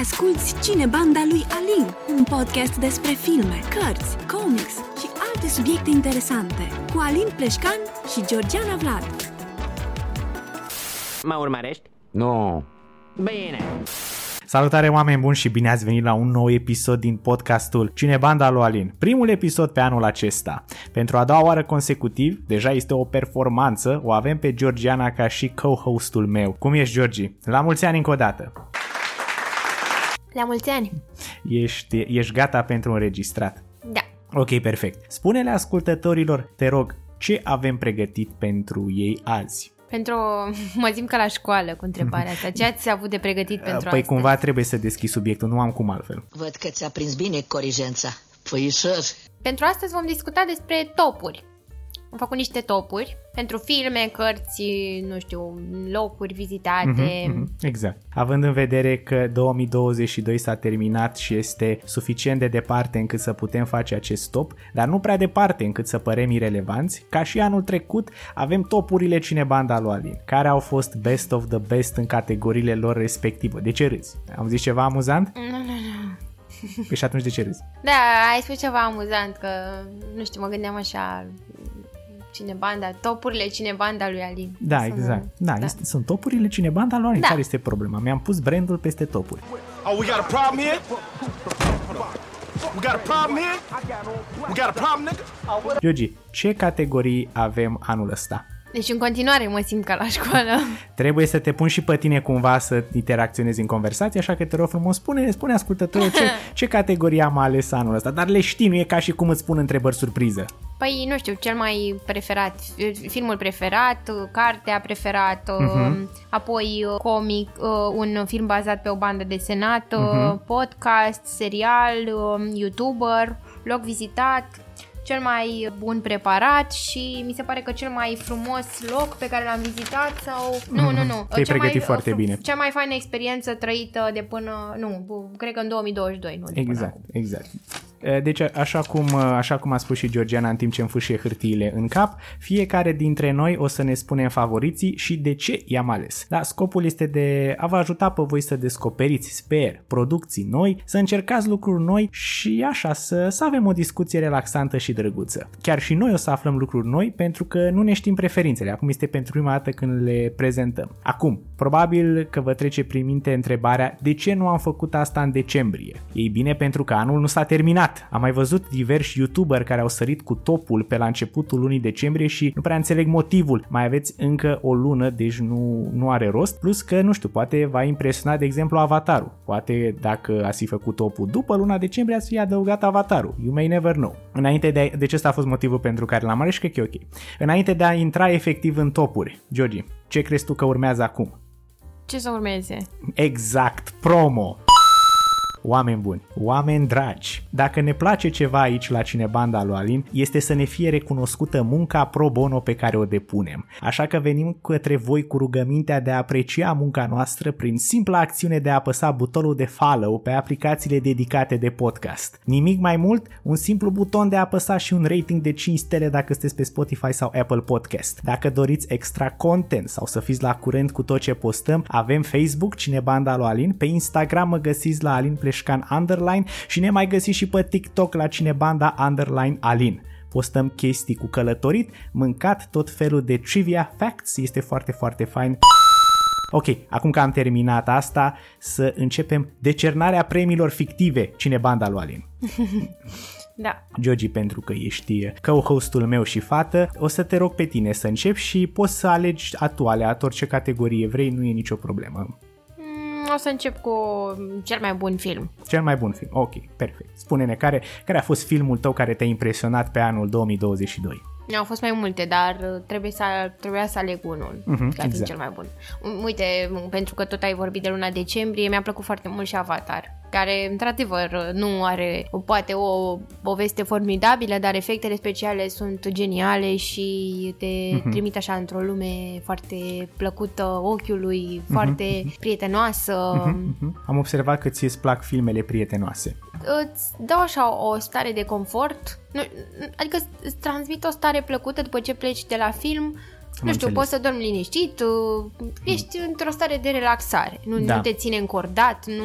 Asculți Cinebanda lui Alin, un podcast despre filme, cărți, comics și alte subiecte interesante, cu Alin Pleșcan și Georgiana Vlad. Mă urmărești? Nu. Bine. Salutare oameni buni și bine ați venit la un nou episod din podcastul Cinebanda lui Alin. Primul episod pe anul acesta. Pentru a doua oară consecutiv, deja este o performanță, o avem pe Georgiana ca și co-hostul meu. Cum ești, Georgi? La mulți ani încă o dată. La mulți ani! Ești, ești gata pentru înregistrat? Da. Ok, perfect. Spune-le ascultătorilor, te rog, ce avem pregătit pentru ei azi? Pentru... Mă simt ca la școală cu întrebarea asta. Ce ați avut de pregătit pentru păi astăzi? cumva trebuie să deschizi subiectul, nu am cum altfel. Văd că ți-a prins bine corigența. Puișor. Pentru astăzi vom discuta despre topuri. Am făcut niște topuri pentru filme, cărți, nu știu, locuri vizitate. Mhm, Exact. Având în vedere că 2022 s-a terminat și este suficient de departe încât să putem face acest top, dar nu prea departe încât să părem irelevanți, ca și anul trecut avem topurile Cinebanda lui Alin, care au fost best of the best în categoriile lor respective. De ce râzi? Am zis ceva amuzant? Nu, nu, nu. Păi și atunci de ce râzi? Da, ai spus ceva amuzant, că, nu știu, mă gândeam așa, cinebanda, topurile cinebanda lui Alin. Da, Să nu- exact. Da, Este, sunt topurile Cinebanda lui Alin. Da. Care este problema? Mi-am pus brandul peste topuri. Oh, we got a problem here? We got a problem here? We got a problem, nigga? Yogi, ce categorii avem anul ăsta? Deci în continuare mă simt ca la școală. Trebuie să te pun și pe tine cumva să interacționezi în conversație, așa că te rog frumos, spune, spune ascultătorul ce, ce categorie am ales anul ăsta, dar le știi, nu e ca și cum îți pun întrebări surpriză. Păi, nu știu, cel mai preferat, filmul preferat, cartea preferată, Mhm. apoi comic, un film bazat pe o bandă desenată, Mhm. podcast, serial, youtuber, loc vizitat, cel mai bun preparat și mi se pare că cel mai frumos loc pe care l-am vizitat sau... Nu, nu, nu. Mhm. Te-ai Cea pregătit mai, foarte fr- bine. Cea mai faină experiență trăită de până... Nu, bu- cred că în 2022, nu de până Exact, acum. exact. E, Deci, așa cum, așa cum a spus și Georgiana în timp ce îmi fâșie hârtiile în cap, fiecare dintre noi o să ne spunem favoriții și de ce i-am ales. Da, scopul este de a vă ajuta pe voi să descoperiți, sper, producții noi, să încercați lucruri noi și așa, să, să avem o discuție relaxantă și drăguță. Chiar și noi o să aflăm lucruri noi pentru că nu ne știm preferințele. Acum este pentru prima dată când le prezentăm. Acum, probabil că vă trece prin minte întrebarea de ce nu am făcut asta în decembrie. Ei bine, pentru că anul nu s-a terminat. Am mai văzut diversi youtuberi care au sărit cu topul pe la începutul lunii decembrie și nu prea înțeleg motivul. Mai aveți încă o lună, deci nu, nu are rost. Plus că, nu știu, poate v-a impresionat, de exemplu, Avatarul. Poate dacă ați fi făcut topul după luna decembrie, ați fi adăugat Avatarul. You may never know. Înainte de, deci ăsta a fost motivul pentru care l-am ales și cred că e ok. Înainte de a intra efectiv în topuri, Georgi, ce crezi tu că urmează acum? Ce să urmeze? Exact, promo! Oameni buni, oameni dragi, dacă ne place ceva aici la Cinebanda lui Alin, este să ne fie recunoscută munca pro bono pe care o depunem. Așa că venim către voi cu rugămintea de a aprecia munca noastră prin simpla acțiune de a apăsa butonul de follow pe aplicațiile dedicate de podcast. Nimic mai mult, un simplu buton de a apăsa și un rating de 5 stele dacă sunteți pe Spotify sau Apple Podcast. Dacă doriți extra content sau să fiți la curent cu tot ce postăm, avem Facebook Cinebanda lui Alin, pe Instagram mă găsiți la Alin Pleșcan Underline și ne mai găsiți și pe TikTok la Cinebanda Underline Alin. Postăm chestii cu călătorit, mâncat, tot felul de trivia facts, este foarte, foarte fain. Ok, acum că am terminat asta, să începem decernarea premiilor fictive Cinebanda lui Alin. Da. Georgi, pentru că ești co-hostul meu și fată, o să te rog pe tine să începi și poți să alegi a tu aleator ce categorie vrei, nu e nicio problemă. Mm, O să încep cu cel mai bun film. Cel mai bun film. Ok, perfect. Spune-ne care, care a fost filmul tău care te-a impresionat pe anul 2022. Au fost mai multe, dar uh, trebuie să, trebuia să aleg unul Mhm, ca fiind exact. cel mai bun. U- Uite, m- pentru că tot ai vorbit de luna decembrie, mi-a plăcut foarte mult și Avatar, care într-adevăr nu are poate o poveste formidabilă, dar efectele speciale sunt geniale și te Mhm. trimit așa într-o lume foarte plăcută ochiului, foarte prietenoasă. Mhm. Am observat că ție îți plac filmele prietenoase. îți dau așa o stare de confort, nu, adică îți transmit o stare plăcută după ce pleci de la film, nu știu, înțeles. poți să dormi liniștit, uh, ești într-o stare de relaxare, nu, Da. nu te ține încordat, nu...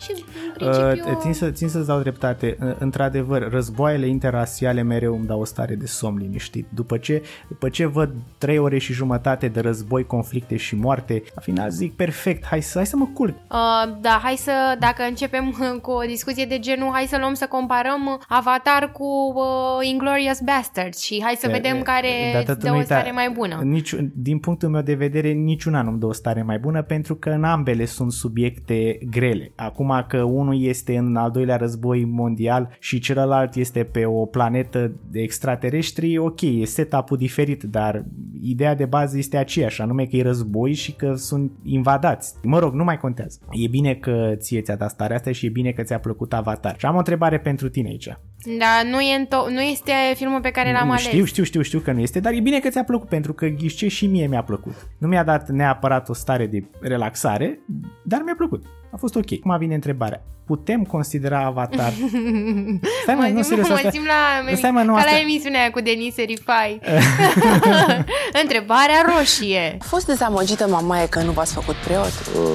Și în principiu... Uh, țin, să, țin să-ți dau dreptate. Uh, Într-adevăr, războaiele interrasiale mereu îmi dau o stare de somn liniștit. După ce, după ce văd trei ore și jumătate de război, conflicte și moarte, la final zic, perfect, hai să, hai să mă culc. Uh, da, hai să, dacă începem cu o discuție de genul, hai să luăm să comparăm Avatar cu uh, Inglorious Bastards și hai să vedem care Dar îți tot dă nu o uita, stare mai bună. Nici, din punctul meu de vedere, niciuna nu-mi dă o stare mai bună pentru că în ambele sunt subiecte grele. Acum că unul este în al doilea război mondial și celălalt este pe o planetă de extraterestri, ok, e setup-ul diferit, dar ideea de bază este aceeași, anume că e război și că sunt invadați. Mă rog, nu mai contează. E bine că ție ți-a dat starea asta și e bine că ți-a plăcut Avatar. Și am o întrebare pentru tine aici. Dar nu, e în to- nu este filmul pe care l-am Nu, ales. Știu, știu, știu, știu că nu este, dar e bine că ți-a plăcut, pentru că ghișce și mie mi-a plăcut. Nu mi-a dat neapărat o stare de relaxare, dar mi-a plăcut. A fost ok. Acum vine întrebarea. Putem considera Avatar... Stai mă, mă, nu, simt, serios, mă asta... simt la, Stai, mă, nu, ca asta- la emisiunea aia cu Denis Serifai. Întrebarea roșie. A fost dezamăgită mamaie că nu v-ați făcut preot?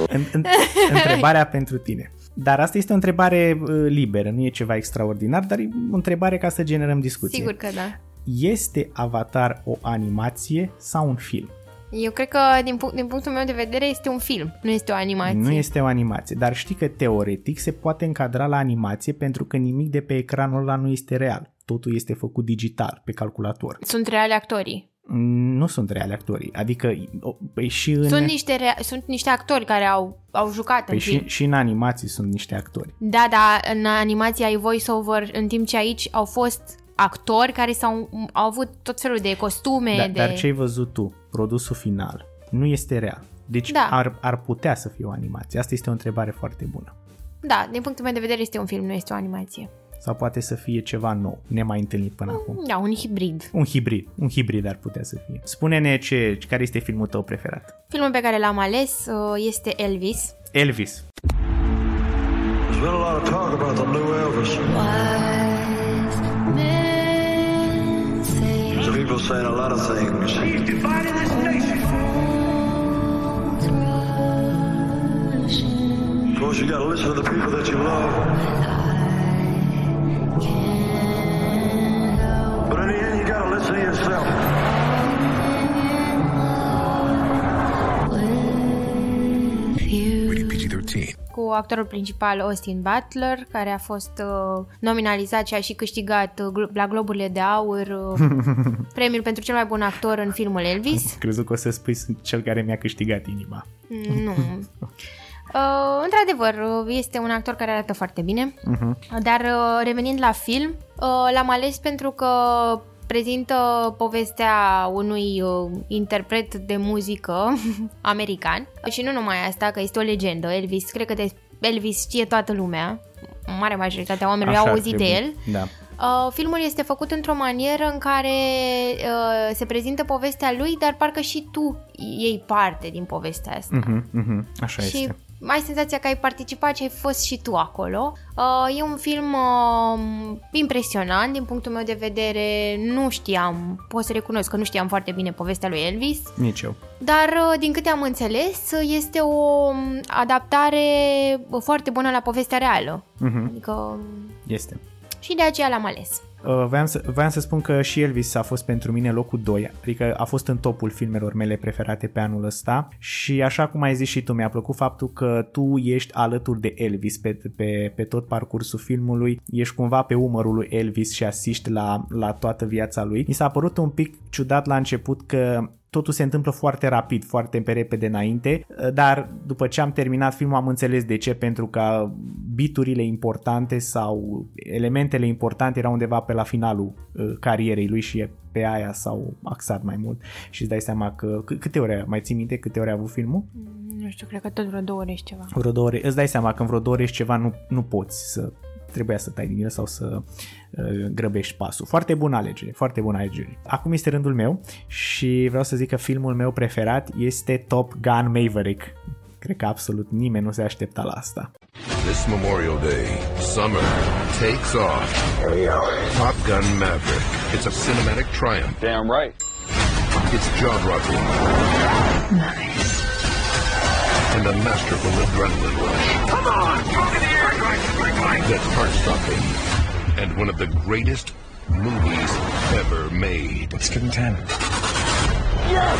În, în, întrebarea pentru tine. Dar asta este o întrebare uh, liberă, nu e ceva extraordinar, dar e o întrebare ca să generăm discuție. Sigur că da. Este Avatar o animație sau un film? Eu cred că, din, punct, din punctul meu de vedere, este un film, nu este o animație. Nu este o animație, dar știi că teoretic se poate încadra la animație pentru că nimic de pe ecranul ăla nu este real. Totul este făcut digital, pe calculator. Sunt reale actorii. Nu sunt reali actorii, adică o, păi și în, Sunt niște, rea- sunt niște actori care au, au jucat păi în și, film. și în animații sunt niște actori. Da, da, în animația ai voice-over, în timp ce aici au fost actori care s-au, au avut tot felul de costume, Da, de... Dar ce ai văzut tu, produsul final, nu este real. Deci Da. ar, ar putea să fie o animație. Asta este o întrebare foarte bună. Da, din punctul meu de vedere este un film, nu este o animație. Sau poate să fie ceva nou, nemai întâlnit până acum. Da, un hibrid. Un hibrid, un hibrid ar putea să fie. Spune-ne ce, care este filmul tău preferat. Filmul pe care l-am ales uh, este Elvis. Elvis. There's been a lot of talk about the new Elvis. Some people saying a lot of things. He's dividing this nation. Of course, you got to listen to the people that you love. But in the end, you got to listen to yourself. Cu actorul principal Austin Butler, care a fost uh, nominalizat și a și câștigat uh, glo- la Globurile de Aur uh, premiul pentru cel mai bun actor în filmul Elvis. Crezut că o să spui sunt cel care mi-a câștigat inima. Mm, nu. Uh, într-adevăr, uh, este un actor care arată foarte bine, dar uh, revenind la film, uh, l-am ales pentru că prezintă povestea unui uh, interpret de muzică american și nu numai asta, că este o legendă. Elvis, cred că de Elvis știe toată lumea, mare majoritatea oamenilor Așa au ar auzit de trebui. el. Da. Uh, filmul este făcut într-o manieră în care uh, se prezintă povestea lui, dar parcă și tu iei parte din povestea asta. Mhm, mhm, Așa Și este. Ai senzația că ai participat și ai fost și tu acolo. Uh, e un film uh, impresionant din punctul meu de vedere. Nu știam, pot să recunosc că nu știam foarte bine povestea lui Elvis, Nici eu. dar uh, din câte am înțeles, este o um, adaptare foarte bună la povestea reală. Mhm, Adică Este. Și de aceea l-am ales. Uh, voiam, să, voiam să spun că și Elvis a fost pentru mine locul 2, adică a fost în topul filmelor mele preferate pe anul ăsta și așa cum ai zis și tu, mi-a plăcut faptul că tu ești alături de Elvis pe, pe, pe tot parcursul filmului, ești cumva pe umărul lui Elvis și asiști la, la toată viața lui. Mi s-a părut un pic ciudat la început că totul se întâmplă foarte rapid, foarte pe repede înainte, dar după ce am terminat filmul am înțeles de ce, pentru că biturile importante sau elementele importante erau undeva pe la finalul uh, carierei lui și pe aia s-au axat mai mult și îți dai seama că c- câte ore, mai ții minte câte ore a avut filmul? Nu știu, cred că tot vreo două ore și ceva. Vreo două ore, îți dai seama că în vreo două ore și ceva nu, nu poți să trebuia să tai din el sau să uh, grăbești pasul. Foarte bună alegere, foarte bună alegere. Acum este rândul meu și vreau să zic că filmul meu preferat este Top Gun Maverick. Cred că absolut nimeni nu se aștepta la asta. This Memorial Day, summer takes off. Top Gun Maverick. It's a cinematic triumph. Damn right. It's jaw-dropping. Nice. And a masterful adrenaline rush. Come on! Go to the air! That's heart-stopping. And one of the greatest movies ever made. Let's give him 10. Yes!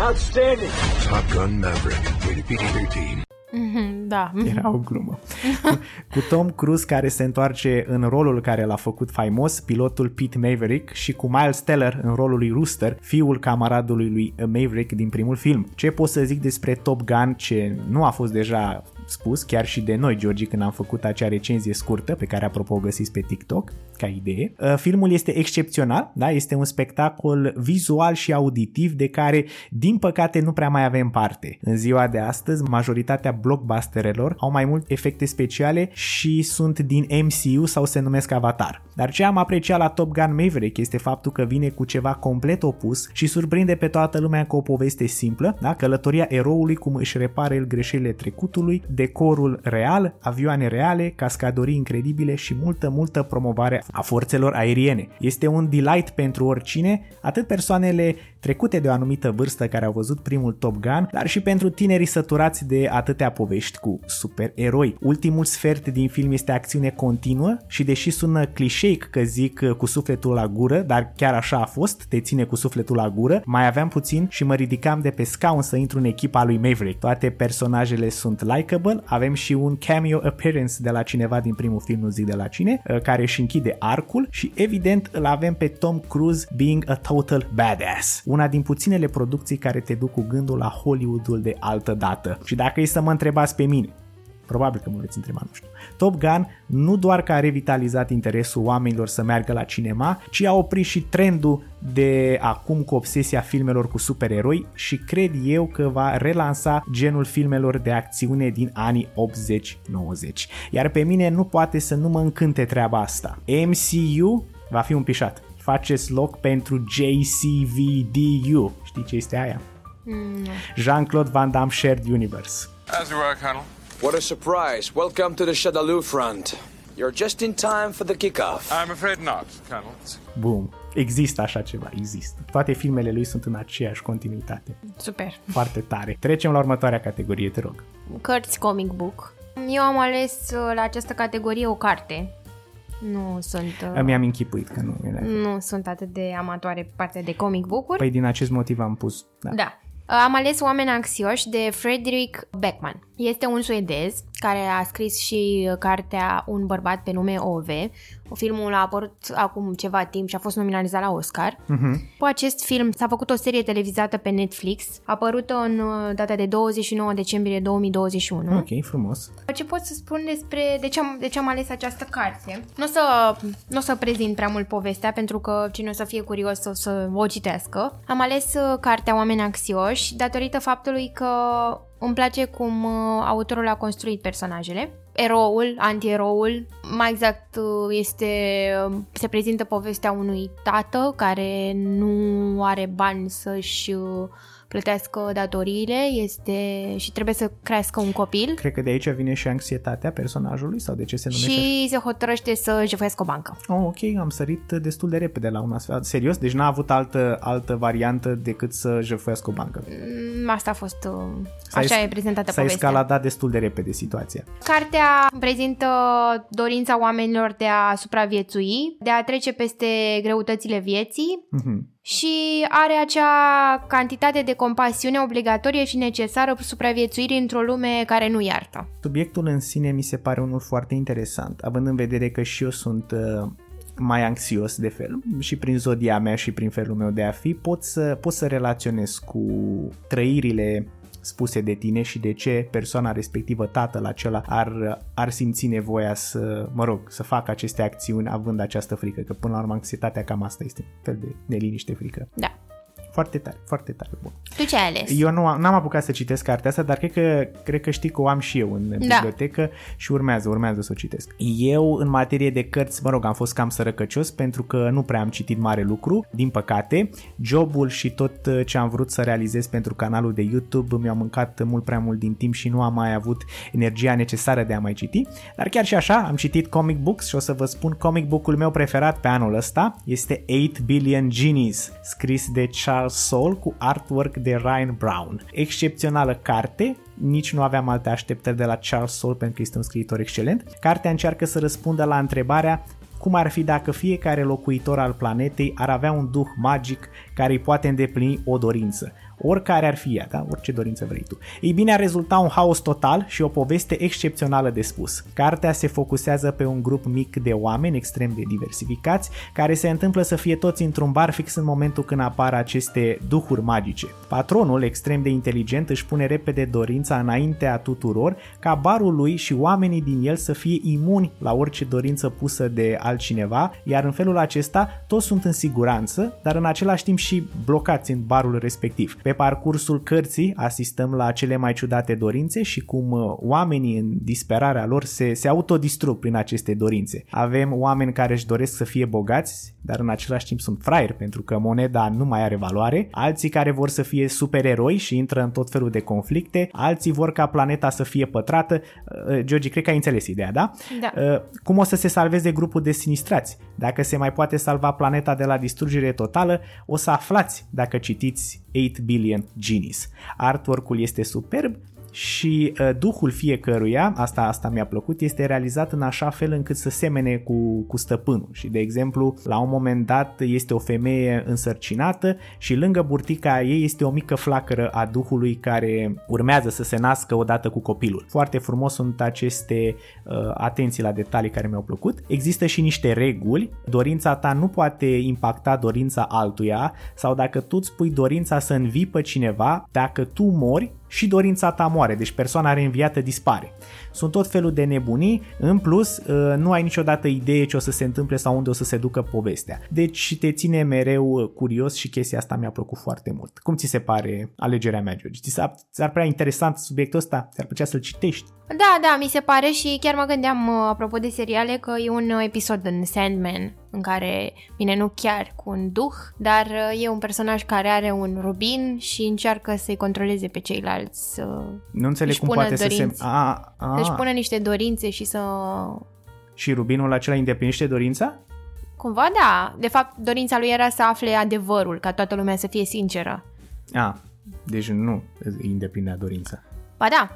Outstanding! Top Gun Maverick. Rated PG-13. Mhm, Da. Era o glumă. Cu, cu Tom Cruise care se întoarce în rolul care l-a făcut faimos, pilotul Pete Maverick, și cu Miles Teller în rolul lui Rooster, fiul camaradului lui Maverick din primul film. Ce pot să zic despre Top Gun ce nu a fost deja spus, chiar și de noi, Georgi, când am făcut acea recenzie scurtă, pe care apropo o găsiți pe TikTok, ca idee. Uh, Filmul este excepțional, da? este un spectacol vizual și auditiv de care, din păcate, nu prea mai avem parte. În ziua de astăzi, majoritatea blockbusterelor au mai mult efecte speciale și sunt din MCU sau se numesc Avatar. Dar ce am apreciat la Top Gun Maverick este faptul că vine cu ceva complet opus și surprinde pe toată lumea cu o poveste simplă, da? călătoria eroului cum își repare el greșelile trecutului, decorul real, avioane reale, cascadorii incredibile și multă, multă promovare a forțelor aeriene. Este un delight pentru oricine, atât persoanele trecute de o anumită vârstă care au văzut primul Top Gun, dar și pentru tinerii săturați de atâtea povești cu supereroi. Ultimul sfert din film este acțiune continuă și deși sună clișeic că zic cu sufletul la gură, dar chiar așa a fost, te ține cu sufletul la gură, mai aveam puțin și mă ridicam de pe scaun să intru în echipa lui Maverick. Toate personajele sunt likable, avem și un cameo appearance de la cineva din primul film, nu zic de la cine, care își închide arcul și evident îl avem pe Tom Cruise being a total badass. Una din puținele producții care te duc cu gândul la Hollywoodul de altă dată. Și dacă e să mă întrebați pe mine, probabil că mă veți întreba, nu știu. Top Gun nu doar că a revitalizat interesul oamenilor să meargă la cinema, ci a oprit și trendul de acum cu obsesia filmelor cu supereroi și cred eu că va relansa genul filmelor de acțiune din anii 80-90. Iar pe mine nu poate să nu mă încânte treaba asta. MCU va fi un pișat. Faceți loc pentru JCVDU. Știi ce este aia? Mm, Jean-Claude Van Damme Shared Universe. As you were, Colonel. What a surprise. Welcome to the Shadaloo front. You're just in time for the kickoff. I'm afraid not, Colonel. Boom. Există așa ceva, există. Toate filmele lui sunt în aceeași continuitate. Super. Foarte tare. Trecem la următoarea categorie, te rog. Cărți comic book. Eu am ales uh, la această categorie o carte. Nu sunt... uh, Mi-am închipuit că nu e Nu sunt atât de amatoare pe partea de comic book-uri. Păi din acest motiv am pus. Da. Da. Am ales Oameni anxioși de Frederick Beckman. Este un suedez care a scris și cartea Un bărbat pe nume OV. Filmul a apărut acum ceva timp și a fost nominalizat la Oscar. Mhm. Cu acest film s-a făcut o serie televizată pe Netflix, apărută în uh, data de 29 decembrie 2021. Ok, frumos. Ce pot să spun despre de ce am, de ce am ales această carte? Nu o să, nu o să prezint prea mult povestea, pentru că cine o să fie curios o să o citească. Am ales uh, cartea Oameni Anxioși datorită faptului că îmi place cum uh, autorul a construit personajele. Eroul, antieroul, mai exact uh, este, se prezintă povestea unui tată care nu are bani să-și uh, plătească datoriile este și trebuie să crească un copil Cred că de aici vine și anxietatea personajului sau de ce se numește așa? și se hotărăște să jefuiască o bancă. Oh, ok, am sărit destul de repede la un astfel. Serios? Deci n-a avut altă, altă variantă decât să jefuiască o bancă. Mm, Asta a fost, uh, S-a așa es- e prezentată S-a povestea. escaladat destul de repede situația. Cartea prezintă dorința oamenilor de a supraviețui, de a trece peste greutățile vieții Mhm. Și are acea cantitate de compasiune obligatorie și necesară supraviețuirii într-o lume care nu iartă. Subiectul în sine mi se pare unul foarte interesant, având în vedere că și eu sunt uh, mai anxios de fel și prin zodia mea și prin felul meu de a fi, pot să, pot să relaționez cu trăirile spuse de tine și de ce persoana respectivă, tatăl acela, ar, ar simți nevoia să, mă rog, să facă aceste acțiuni având această frică, că până la urmă anxietatea cam asta este un fel de neliniște frică. Da. Foarte tare, foarte tare. Bun. Tu ce ai ales? Eu nu am, n-am apucat să citesc cartea asta, dar cred că, cred că știi că o am și eu în Da. bibliotecă și urmează, urmează să o citesc. Eu, în materie de cărți, mă rog, am fost cam sărăcăcios pentru că nu prea am citit mare lucru, din păcate. Jobul și tot uh, ce am vrut să realizez pentru canalul de YouTube mi-au mâncat mult prea mult din timp și nu am mai avut energia necesară de a mai citi. Dar chiar și așa, am citit comic books și o să vă spun comic book-ul meu preferat pe anul ăsta este 8 Billion Genies, scris de Charles Soule cu artwork de Ryan Brown. Excepțională carte, nici nu aveam alte așteptări de la Charles Soule pentru că este un scriitor excelent. Cartea încearcă să răspundă la întrebarea cum ar fi dacă fiecare locuitor al planetei ar avea un duh magic care îi poate îndeplini o dorință. Oricare ar fi ea, da? Orice dorință vrei tu. Ei bine, ar rezulta un haos total și o poveste excepțională de spus. Cartea se focusează pe un grup mic de oameni extrem de diversificați, care se întâmplă să fie toți într-un bar fix în momentul când apar aceste duhuri magice. Patronul, extrem de inteligent, își pune repede dorința înaintea tuturor ca barul lui și oamenii din el să fie imuni la orice dorință pusă de altcineva, iar în felul acesta toți sunt în siguranță, dar în același timp și blocați în barul respectiv. Pe parcursul cărții asistăm la cele mai ciudate dorințe și cum uh, oamenii în disperarea lor se, se autodistrug prin aceste dorințe. Avem oameni care își doresc să fie bogați, dar în același timp sunt fraieri pentru că moneda nu mai are valoare, alții care vor să fie supereroi și intră în tot felul de conflicte, alții vor ca planeta să fie pătrată. Uh, Georgi, cred că ai înțeles ideea, da? Da. Uh, Cum o să se salveze grupul de sinistrați? Dacă se mai poate salva planeta de la distrugere totală, o să aflați dacă citiți 8 Billion Genies. Artwork-ul este superb și uh, duhul fiecăruia, asta, asta mi-a plăcut, este realizat în așa fel încât să semene cu, cu stăpânul. Și, de exemplu, la un moment dat este o femeie însărcinată și lângă burtica ei este o mică flacără a duhului care urmează să se nască odată cu copilul. Foarte frumos sunt aceste uh, atenții la detalii care mi-au plăcut. Există și niște reguli. Dorința ta nu poate impacta dorința altuia sau dacă tu îți pui dorința să învii pe cineva, dacă tu mori, și dorința ta moare, deci persoana reînviată dispare. Sunt tot felul de nebunii, în plus uh, nu ai niciodată idee ce o să se întâmple sau unde o să se ducă povestea. Deci te ține mereu uh, curios și chestia asta mi-a plăcut foarte mult. Cum ți se pare alegerea mea, George? Ți s-ar, ți-ar prea interesant subiectul ăsta? Ți-ar plăcea să-l citești? Da, da, mi se pare și chiar mă gândeam, uh, apropo de seriale, că e un uh, episod în Sandman în care, bine, nu chiar cu un duh, dar uh, e un personaj care are un rubin și încearcă să-i controleze pe ceilalți. Să Nu înțeleg își cum pună poate să dorințe. se... A, a, Să-și pună niște dorințe și să... Și rubinul acela îndeplinește dorința? Cumva da, de fapt dorința lui era să afle adevărul, ca toată lumea să fie sinceră. A, deci nu îi îndeplinea dorința. Ba da,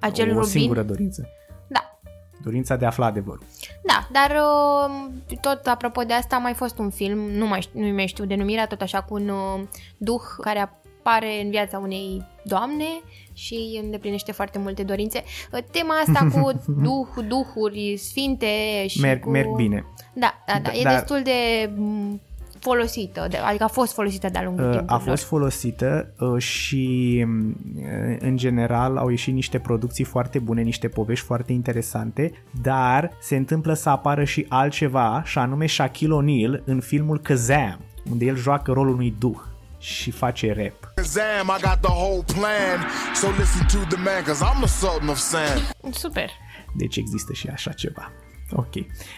acel o rubin... singură dorință. Da, Dorința de a afla adevărul. Da, dar uh, tot apropo de asta a mai fost un film, nu mai, știu, nu mai știu denumirea, tot așa cu un uh, duh care apare în viața unei doamne și îndeplinește foarte multe dorințe. Uh, Tema asta cu duh, duhuri sfinte și Merg, cu... merg bine. Da, da, da, e Dar- destul de m, folosită, de, adică a fost folosită de-a lungul Uh, timpului. A fost folosită uh, și mm, uh, în general au ieșit niște producții foarte bune, niște povești foarte interesante, dar se întâmplă să apară și altceva, și anume Shaquille O'Neal în filmul Kazam, unde el joacă rolul unui duh și face rap. Zam, I got the whole plan. So listen to the man, cause I'm the sultan of sand. Super. Deci există și așa ceva. Ok,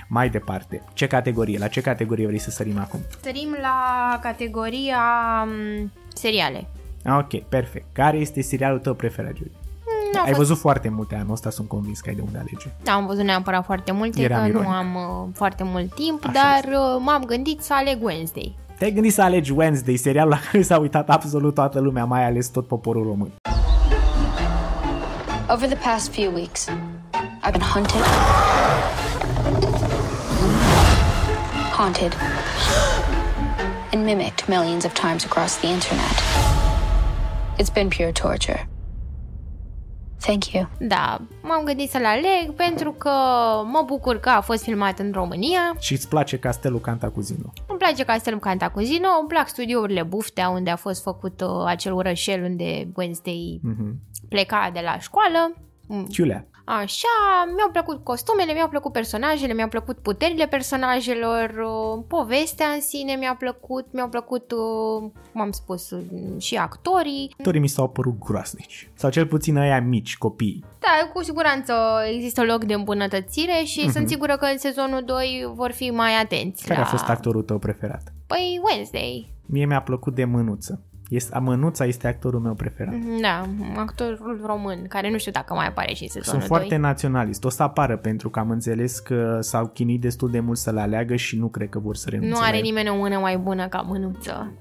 mai departe. Ce categorie? La ce categorie vrei să sărim acum? Sărim la categoria m, seriale. Ok, perfect. Care este serialul tău preferat, Giulia? n-a Ai fost- văzut foarte multe anul ăsta, sunt convins că ai de unde alege. Da, am văzut neapărat foarte multe, Eram că ironic. nu am uh, foarte mult timp, Așa dar uh, m-am gândit să aleg Wednesday. Te-ai gândit să alegi Wednesday, serialul la care s-a uitat absolut toată lumea, mai ales tot poporul român. Over the past few weeks, I've been hunted, haunted, and mimicked millions of times across the internet. It's been pure torture. Thank you. Da, m-am gândit să-l aleg pentru că mă bucur că a fost filmat în România. Și îți place Castelul Cantacuzino. Îmi place Castelul Cantacuzino, îmi plac studiourile Buftea unde a fost făcut uh, acel orășel unde Wednesday Mhm. pleca de la școală Mm. Chiulea. Așa, mi-au plăcut costumele, mi-au plăcut personajele, mi-au plăcut puterile personajelor, uh, povestea în sine mi-a plăcut, mi-au plăcut, uh, cum am spus, uh, și actorii. Actorii mi s-au părut groasnici. Sau cel puțin aia mici, copii. Da, cu siguranță există loc de îmbunătățire și mm-hmm. sunt sigură că în sezonul 2 vor fi mai atenți. Care la... a fost actorul tău preferat? Păi Wednesday. Mie mi-a plăcut de mânuță. Este, Mânuța este actorul meu preferat. Da, actorul român, care nu știu dacă mai apare și în sezonul Sunt 2. foarte naționalist. O să apară pentru că am înțeles că s-au chinuit destul de mult să le aleagă și nu cred că vor să renunțe Nu la are el. nimeni o mână mai bună ca mânuță.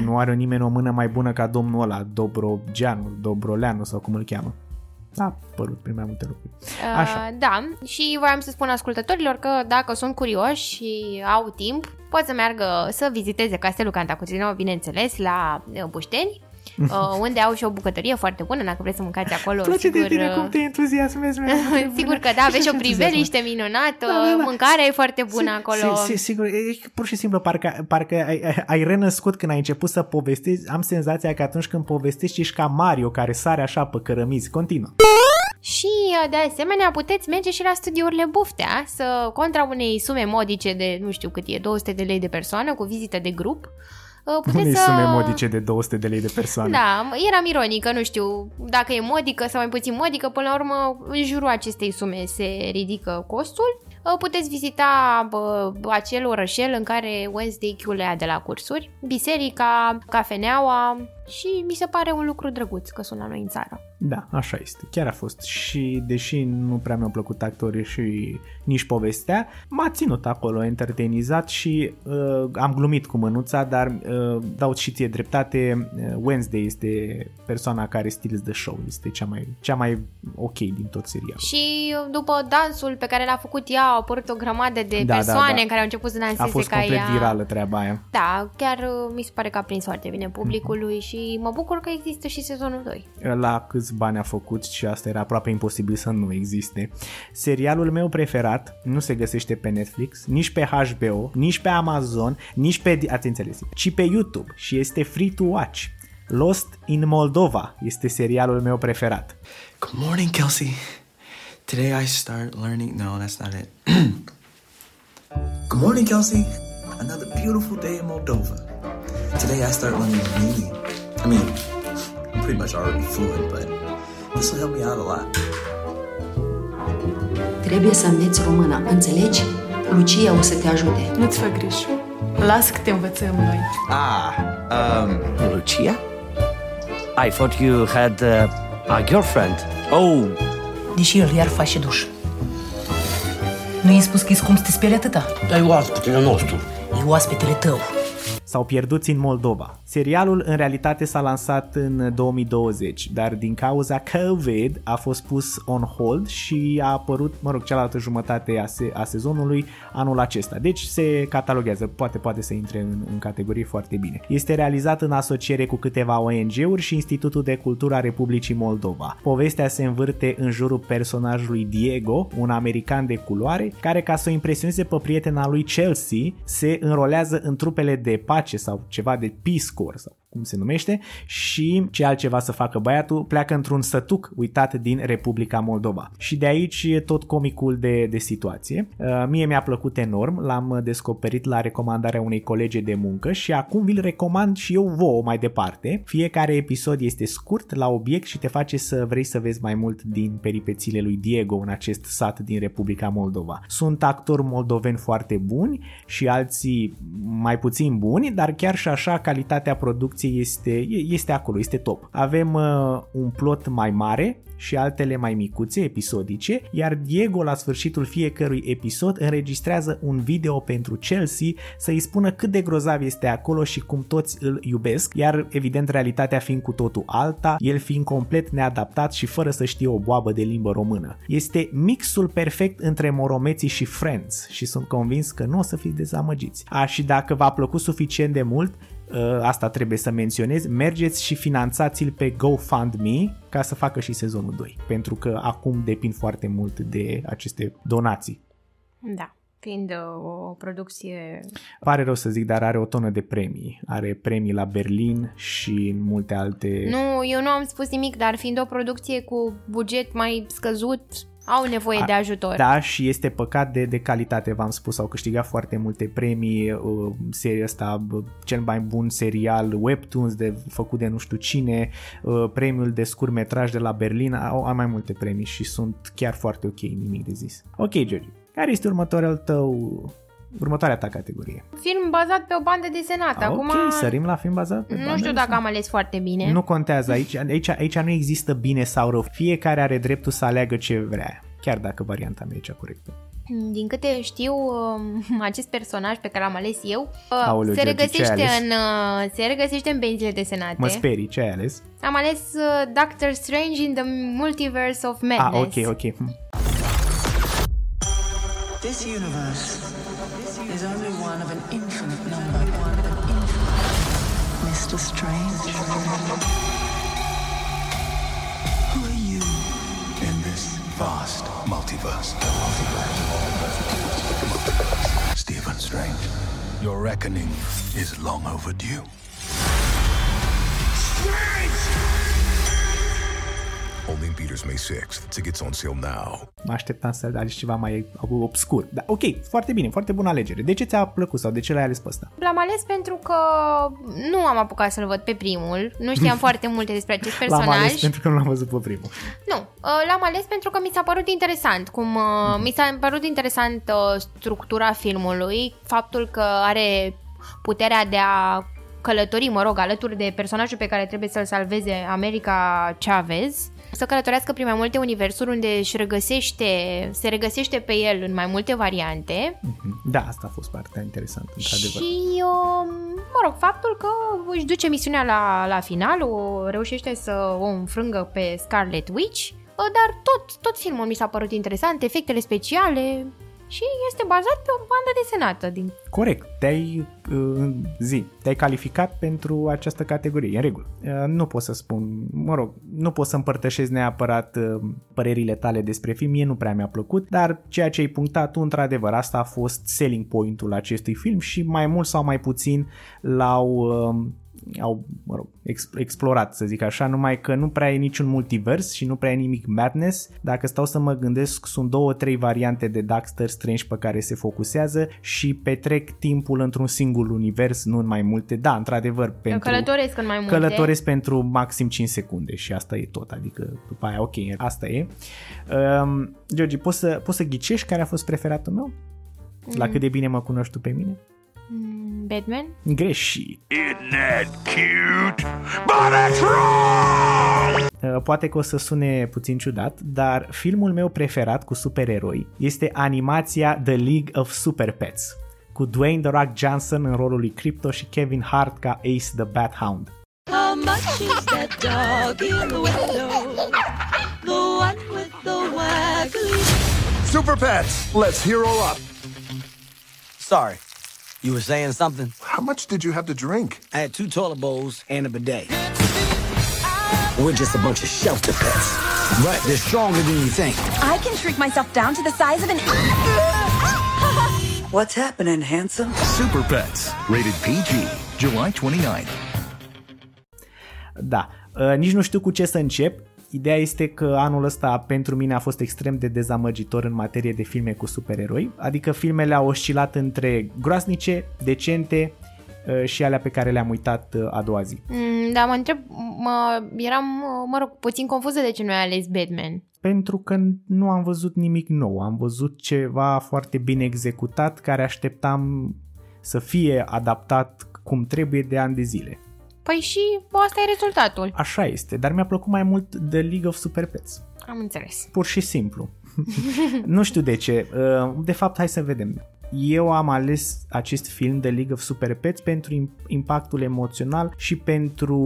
Nu, nu are nimeni o mână mai bună ca domnul ăla, Dobrogeanu, Dobroleanu sau cum îl cheamă. A apărut prin mai multe lucruri. Așa. Uh, da, și voiam să spun ascultătorilor că dacă sunt curioși și au timp, pot să meargă să viziteze Castelul Cantacuzino, bineînțeles, la uh, Bușteni, uh, unde au și o bucătărie foarte bună, dacă vreți să mâncați acolo. Place sigur, de tine uh, cum te entuziasmezi. sigur că da, aveți și o priveliște minunată, Da, da, da. mâncarea e foarte bună Si- acolo. si- si- Sigur, e pur și simplu parcă, parcă ai, ai- ai renăscut când ai început să povestești. Am senzația că atunci când povestești ești ca Mario care sare așa pe cărămizi. Continuă. Și uh, de asemenea puteți merge și la studiourile Buftea să contra unei sume modice de, nu știu cât e, 200 de lei de persoană cu vizită de grup. Uh, Puteți Unei să... sume modice de 200 de lei de persoană. Da, eram ironică, nu știu dacă e modică sau mai puțin modică, până la urmă în jurul acestei sume se ridică costul. Uh, Puteți vizita bă, acel orășel în care Wednesday chiulea de la cursuri, biserica, cafeneaua și mi se pare un lucru drăguț că sunt la noi în țară. Da, așa este. Chiar a fost. Și deși nu prea mi-au plăcut actorii și nici povestea, m-a ținut acolo entertainizat și uh, am glumit cu mânuța, dar uh, dau și ție dreptate. Uh, Wednesday este persoana care steals the show. Este cea mai, cea mai ok din tot serialul. Și uh, după dansul pe care l-a făcut ea, au apărut o grămadă de Da, da, persoane da. care au început să danseze A fost ca complet ea. virală treaba aia. Da, chiar uh, mi se pare că a prins foarte bine publicului Mhm. și mă bucur că există și sezonul 2. la câți bani a făcut și asta era aproape imposibil să nu existe. Serialul meu preferat nu se găsește pe Netflix, nici pe HBO, nici pe Amazon, nici pe, ați înțeles, ci pe YouTube și este free to watch. Lost in Moldova este serialul meu preferat. Good morning, Kelsey. Today I start learning. No, that's not it. Good morning, Kelsey. Another beautiful day in Moldova. Today I start learning Romanian. I mean, I'm pretty much already fluent, but this will help me out a lot. Trebuie să înveți română, înțelegi? Lucia o să te ajute. Nu-ți fă griji. Lasă că te învățăm noi. Ah, um, Lucia? I thought you had uh, a girlfriend. Oh, Deși el iar face duș. Nu i-ai spus că e scump să te speli atâta? Dar e oaspetele nostru. E oaspetele tău. Sau Pierduți în Moldova. Serialul în realitate s-a lansat în 2020, dar din cauza COVID a fost pus on hold și a apărut, mă rog, cealaltă jumătate a, se- a sezonului anul acesta. Deci se cataloguează, poate poate să intre în, în categorie foarte bine. Este realizat în asociere cu câteva ONG-uri și Institutul de Cultură a Republicii Moldova. Povestea se învârte în jurul personajului Diego, un american de culoare, care ca să o impresioneze pe prietena lui Chelsea, se înrolează în trupele de pace sau ceva de Peace Corps sau cum se numește și ce altceva să facă băiatul, pleacă într-un sătuc uitat din Republica Moldova. Și de aici e tot comicul de, de situație. Uh, Mie mi-a plăcut enorm, l-am descoperit la recomandarea unei colege de muncă și acum vi-l recomand și eu vouă mai departe. Fiecare episod este scurt, la obiect și te face să vrei să vezi mai mult din peripețiile lui Diego în acest sat din Republica Moldova. Sunt actori moldoveni foarte buni și alții mai puțin buni, dar chiar și așa calitatea producției este, este acolo, este top. Avem uh, un plot mai mare și altele mai micuțe, episodice, iar Diego la sfârșitul fiecărui episod înregistrează un video pentru Chelsea să-i spună cât de grozav este acolo și cum toți îl iubesc, iar evident realitatea fiind cu totul alta, el fiind complet neadaptat și fără să știe o boabă de limbă română. Este mixul perfect între Moromeții și Friends și sunt convins că nu o să fiți dezamăgiți. A, și dacă v-a plăcut suficient de mult, ă, asta trebuie să menționez, mergeți și finanțați-l pe GoFundMe ca să facă și sezonul 2, pentru că acum depind foarte mult de aceste donații. Da. Fiind uh, o producție... Pare rău să zic, dar are o tonă de premii. Are premii la Berlin și în multe alte... Nu, eu nu am spus nimic, dar fiind o producție cu buget mai scăzut, au nevoie A, de ajutor. Da, și este păcat de, de calitate, v-am spus, au câștigat foarte multe premii, uh, seria asta, uh, cel mai bun serial webtoons de făcut de nu știu cine, uh, premiul de scurmetraj de la Berlin, au, au mai multe premii și sunt chiar foarte ok, nimic de zis. Ok, George, care este următorul tău următoarea ta categorie. Film bazat pe o bandă desenată. Acum, ok, sărim la film bazat pe Nu bandă știu dacă am ales foarte bine. Nu contează, aici, aici, aici nu există bine sau rău. Fiecare are dreptul să aleagă ce vrea, chiar dacă varianta mea e cea corectă. Din câte știu, um, acest personaj pe care l-am ales eu uh, Aoleu, se, George, ce ai regăsește ales? în, uh, se regăsește în benzile desenate. Mă sperii, ce ai ales? Am ales uh, Doctor Strange in the Multiverse of Ah, Madness. ok, ok. Hm. This universe infinite number. One of infinite. Mr. Strange. Who are you in this vast multiverse? Stephen Strange, your reckoning is long overdue. Only in theaters May 6th. Tickets on sale now. Mă așteptam să alegi ceva mai obscur. Da, ok, foarte bine, foarte bună alegere. De ce ți-a plăcut sau de ce l-ai ales pe ăsta? L-am ales pentru că nu am apucat să-l văd pe primul, nu știam foarte multe despre acest personaj. L-am ales pentru că nu l-am văzut pe primul. Nu, uh, l-am ales pentru că mi s-a părut interesant, cum uh, mi s-a părut interesant uh, structura filmului, faptul că are puterea de a călători, mă rog, alături de personajul pe care trebuie să-l salveze America Chavez, să călătorească prin mai multe universuri unde își regăsește, se regăsește pe el în mai multe variante Da, asta a fost partea interesantă, într-adevăr. și, uh, mă rog, faptul că își duce misiunea la, la final, o reușește să o înfrângă pe Scarlet Witch, uh, dar tot, tot filmul mi s-a părut interesant, efectele speciale și este bazat pe o bandă desenată. Din... Corect, te-ai uh, zi, te-ai calificat pentru această categorie, e în regulă. Uh, nu pot să spun, mă rog, nu pot să împărtășesc neapărat uh, părerile tale despre film, mie nu prea mi-a plăcut, dar ceea ce ai punctat tu, într-adevăr, asta a fost selling point-ul acestui film și mai mult sau mai puțin l-au uh, au mă rog, ex- explorat, să zic așa, numai că nu prea e niciun multivers și nu prea e nimic madness. Dacă stau să mă gândesc, sunt două, trei variante de Doctor Strange pe care se focusează și petrec timpul într-un singur univers, nu în mai multe. Da, într-adevăr, pentru... Călătoresc în mai multe. Călătoresc pentru maxim 5 secunde și asta e tot, adică după aia, ok, asta e. Um, George, poți să, poți să ghicești care a fost preferatul meu? La Mm. cât de bine mă cunoști tu pe mine? Mm, Batman? Greșit. Isn't that cute? But it's wrong! Uh, Poate că o să sune puțin ciudat, dar filmul meu preferat cu supereroi este animația The League of Super Pets, cu Dwayne The Rock Johnson în rolul lui Crypto și Kevin Hart ca Ace the Bat Hound. How much is that dog in the window? The one with the waggly. Super Pets, let's hero up. Sorry. You were saying something? How much did you have to drink? I had two toilet bowls and a bidet. We're just a bunch of shelter pets. But they're stronger than you think. I can shrink myself down to the size of an. What's happening, handsome? Super Pets, rated PG, July 29th. Da, uh, nici nu știu cu ce să încep. Ideea este că anul ăsta pentru mine a fost extrem de dezamăgitor în materie de filme cu supereroi, adică filmele au oscilat între groasnice, decente uh, și alea pe care le-am uitat uh, a doua zi. Mm, da, mă întreb, mă, eram, mă rog, puțin confuză de ce nu ai ales Batman. Pentru că nu am văzut nimic nou, am văzut ceva foarte bine executat care așteptam să fie adaptat cum trebuie de ani de zile. Păi și asta e rezultatul. Așa este, dar mi-a plăcut mai mult The League of Super Pets. Am înțeles. Pur și simplu. nu știu de ce. Uh, De fapt, hai să vedem. Eu am ales acest film The League of Super Pets pentru im- impactul emoțional și pentru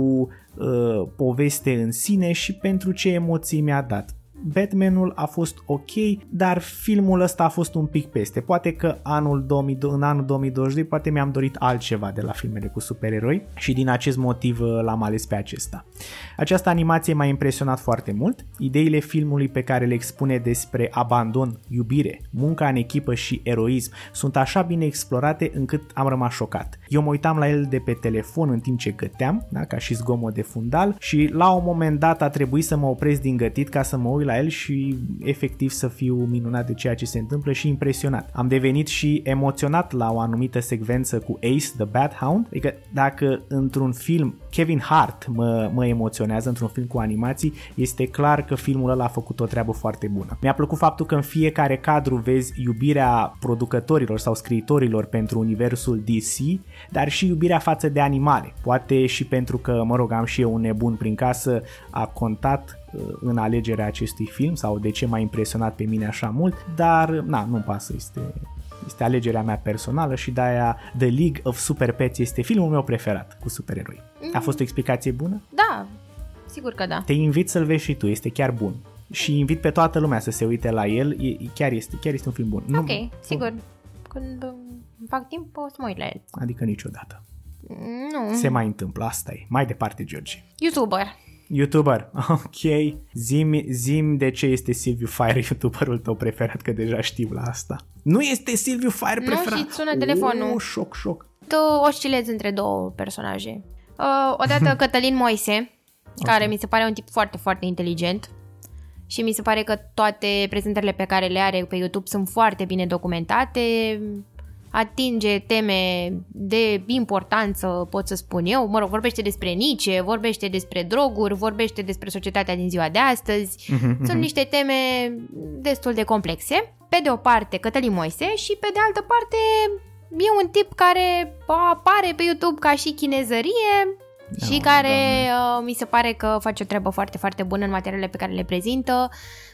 uh, poveste în sine și pentru ce emoții mi-a dat. Batmanul a fost ok, dar filmul ăsta a fost un pic peste. Poate că anul 2000, în anul 2022 poate mi-am dorit altceva de la filmele cu supereroi și din acest motiv uh, l-am ales pe acesta. Această animație m-a impresionat foarte mult. Ideile filmului pe care le expune despre abandon, iubire, munca în echipă și eroism sunt așa bine explorate încât am rămas șocat. Eu mă uitam la el de pe telefon în timp ce găteam, da, ca și zgomot de fundal și la un moment dat a trebuit să mă opresc din gătit ca să mă uit la el și efectiv să fiu minunat de ceea ce se întâmplă și impresionat. Am devenit și emoționat la o anumită secvență cu Ace the Bat Hound, adică dacă într-un film Kevin Hart mă, mă emoționează într-un film cu animații, este clar că filmul ăla a făcut o treabă foarte bună. Mi-a plăcut faptul că în fiecare cadru vezi iubirea producătorilor sau scriitorilor pentru universul DC, dar și iubirea față de animale. Poate și pentru că, mă rog, am și eu un nebun prin casă, a contat uh, în alegerea acestui film sau de ce m-a impresionat pe mine așa mult, dar na, nu-mi pasă, este, este alegerea mea personală și de-aia The League of Super Pets este filmul meu preferat cu supereroi. A fost o explicație bună? Da, sigur că da. Te invit să-l vezi și tu, este chiar bun. Și invit pe toată lumea să se uite la el, e, chiar, este, chiar este un film bun. Ok, nu, sigur. Când um, fac timp o să mă uit la el. Adică niciodată. Nu. Se mai întâmplă, asta e. Mai departe, George. YouTuber. YouTuber, ok. Zim, zim de ce este Silviu Fire YouTuberul tău preferat, că deja știu la asta. Nu este Silviu Fire preferat. Nu și sună telefonul. Oh, șoc, șoc. Tu oscilezi între două personaje. Uh, odată Cătălin Moise, care okay. mi se pare un tip foarte, foarte inteligent și mi se pare că toate prezentările pe care le are pe YouTube sunt foarte bine documentate, atinge teme de importanță, pot să spun eu, mă rog, vorbește despre Nice, vorbește despre droguri, vorbește despre societatea din ziua de astăzi, mm-hmm. sunt niște teme destul de complexe. Pe de o parte Cătălin Moise și pe de altă parte e un tip care apare pe YouTube ca și chinezărie, da, și care uh, mi se pare că face o treabă foarte, foarte bună în materialele pe care le prezintă,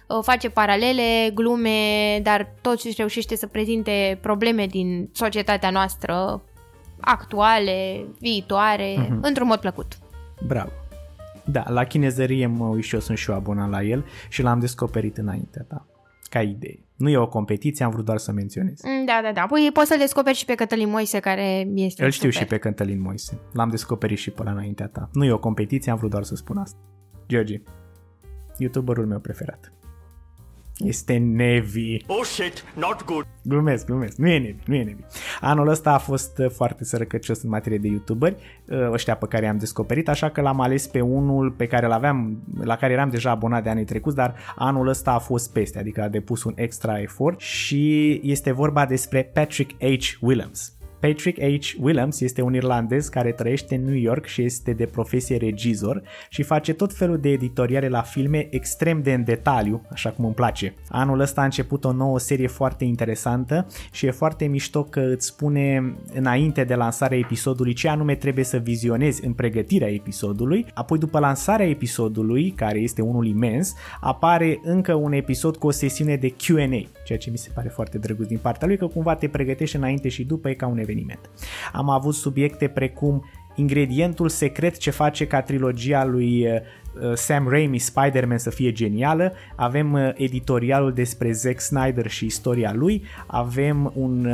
uh, face paralele, glume, dar totuși reușește să prezinte probleme din societatea noastră actuale, viitoare, uh-huh. într-un mod plăcut. Bravo! Da, la chinezărie mă uit și eu sunt și eu abonat la el și l-am descoperit înaintea ta, ca idee. Nu e o competiție, am vrut doar să menționez. Da, da, da. Păi poți să-l descoperi și pe Cătălin Moise, care este Îl știu super. și pe Cătălin Moise. L-am descoperit și pe la înaintea ta. Nu e o competiție, am vrut doar să spun asta. George, youtuberul meu preferat. Este Nevi. Oh shit, not good. Glumesc, glumesc. Nu e Nevi, nu e Nevi. Anul ăsta a fost uh, foarte sărăcăcios în materie de youtuberi, uh, ăștia pe care i-am descoperit, așa că l-am ales pe unul pe care l-aveam, la care eram deja abonat de anii trecuți, dar anul ăsta a fost peste, adică a depus un extra efort și este vorba despre Patrick H. Williams. Patrick H. Williams este un irlandez care trăiește în New York și este de profesie regizor și face tot felul de editoriale la filme extrem de în detaliu, așa cum îmi place. Anul ăsta a început o nouă serie foarte interesantă și e foarte mișto că îți spune înainte de lansarea episodului ce anume trebuie să vizionezi în pregătirea episodului, apoi după lansarea episodului, care este unul imens, apare încă un episod cu o sesiune de Q&A, ceea ce mi se pare foarte drăguț din partea lui, că cumva te pregătești înainte și după, e ca un eveniment. Am avut subiecte precum ingredientul secret ce face ca trilogia lui Sam Raimi Spider-Man să fie genială, avem editorialul despre Zack Snyder și istoria lui, avem un,